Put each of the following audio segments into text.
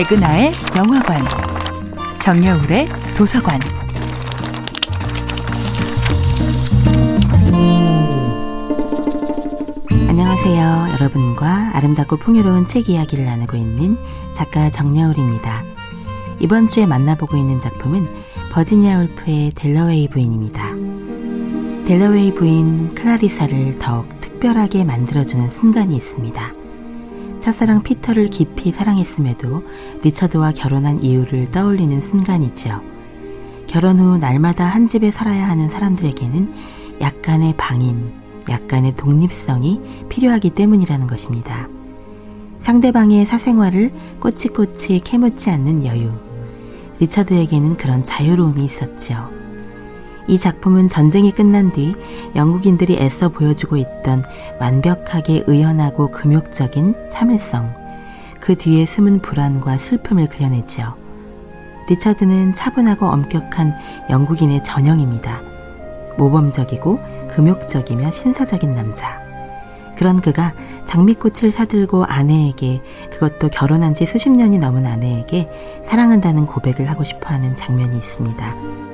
백은하의 영화관, 정여울의 도서관. 안녕하세요. 여러분과 아름답고 풍요로운 책 이야기를 나누고 있는 작가 정여울입니다. 이번 주에 만나보고 있는 작품은 버지니아 울프의 델러웨이 부인입니다. 델러웨이 부인 클라리사를 더욱 특별하게 만들어주는 순간이 있습니다. 첫사랑 피터를 깊이 사랑했음에도 리처드와 결혼한 이유를 떠올리는 순간이지요. 결혼 후 날마다 한 집에 살아야 하는 사람들에게는 약간의 방임, 약간의 독립성이 필요하기 때문이라는 것입니다. 상대방의 사생활을 꼬치꼬치 캐묻지 않는 여유. 리처드에게는 그런 자유로움이 있었지요. 이 작품은 전쟁이 끝난 뒤 영국인들이 애써 보여주고 있던 완벽하게 의연하고 금욕적인 참을성, 그 뒤에 숨은 불안과 슬픔을 그려내지요. 리처드는 차분하고 엄격한 영국인의 전형입니다. 모범적이고 금욕적이며 신사적인 남자. 그런 그가 장미꽃을 사들고 아내에게 그것도 결혼한 지 수십 년이 넘은 아내에게 사랑한다는 고백을 하고 싶어 하는 장면이 있습니다.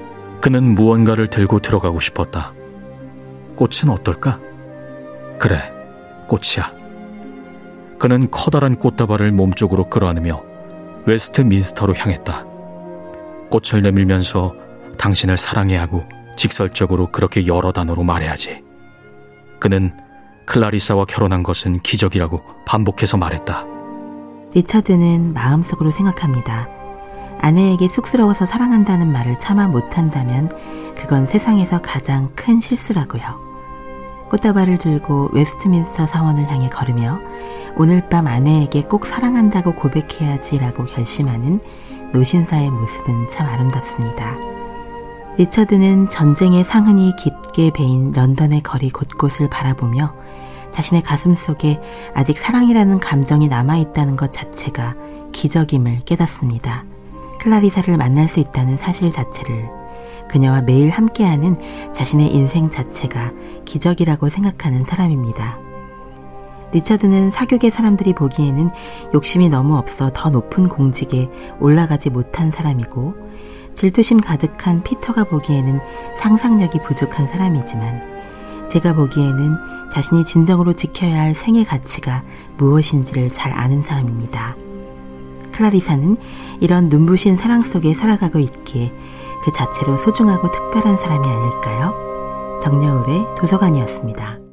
그는 무언가를 들고 들어가고 싶었다. 꽃은 어떨까? 그래, 꽃이야. 그는 커다란 꽃다발을 몸쪽으로 끌어안으며 웨스트 민스터로 향했다. 꽃을 내밀면서 당신을 사랑해 하고 직설적으로 그렇게 여러 단어로 말해야지. 그는 클라리사와 결혼한 것은 기적이라고 반복해서 말했다. 리처드는 마음속으로 생각합니다. 아내에게 쑥스러워서 사랑한다는 말을 차마 못한다면 그건 세상에서 가장 큰 실수라고요. 꽃다발을 들고 웨스트민스터 사원을 향해 걸으며 오늘 밤 아내에게 꼭 사랑한다고 고백해야지라고 결심하는 노신사의 모습은 참 아름답습니다. 리처드는 전쟁의 상흔이 깊게 베인 런던의 거리 곳곳을 바라보며 자신의 가슴 속에 아직 사랑이라는 감정이 남아있다는 것 자체가 기적임을 깨닫습니다. 클라리사를 만날 수 있다는 사실 자체를 그녀와 매일 함께하는 자신의 인생 자체가 기적이라고 생각하는 사람입니다. 리처드는 사교계 사람들이 보기에는 욕심이 너무 없어 더 높은 공직에 올라가지 못한 사람이고 질투심 가득한 피터가 보기에는 상상력이 부족한 사람이지만 제가 보기에는 자신이 진정으로 지켜야 할 생의 가치가 무엇인지를 잘 아는 사람입니다. 클라리사는 이런 눈부신 사랑 속에 살아가고 있기에 그 자체로 소중하고 특별한 사람이 아닐까요? 정여울의 도서관이었습니다.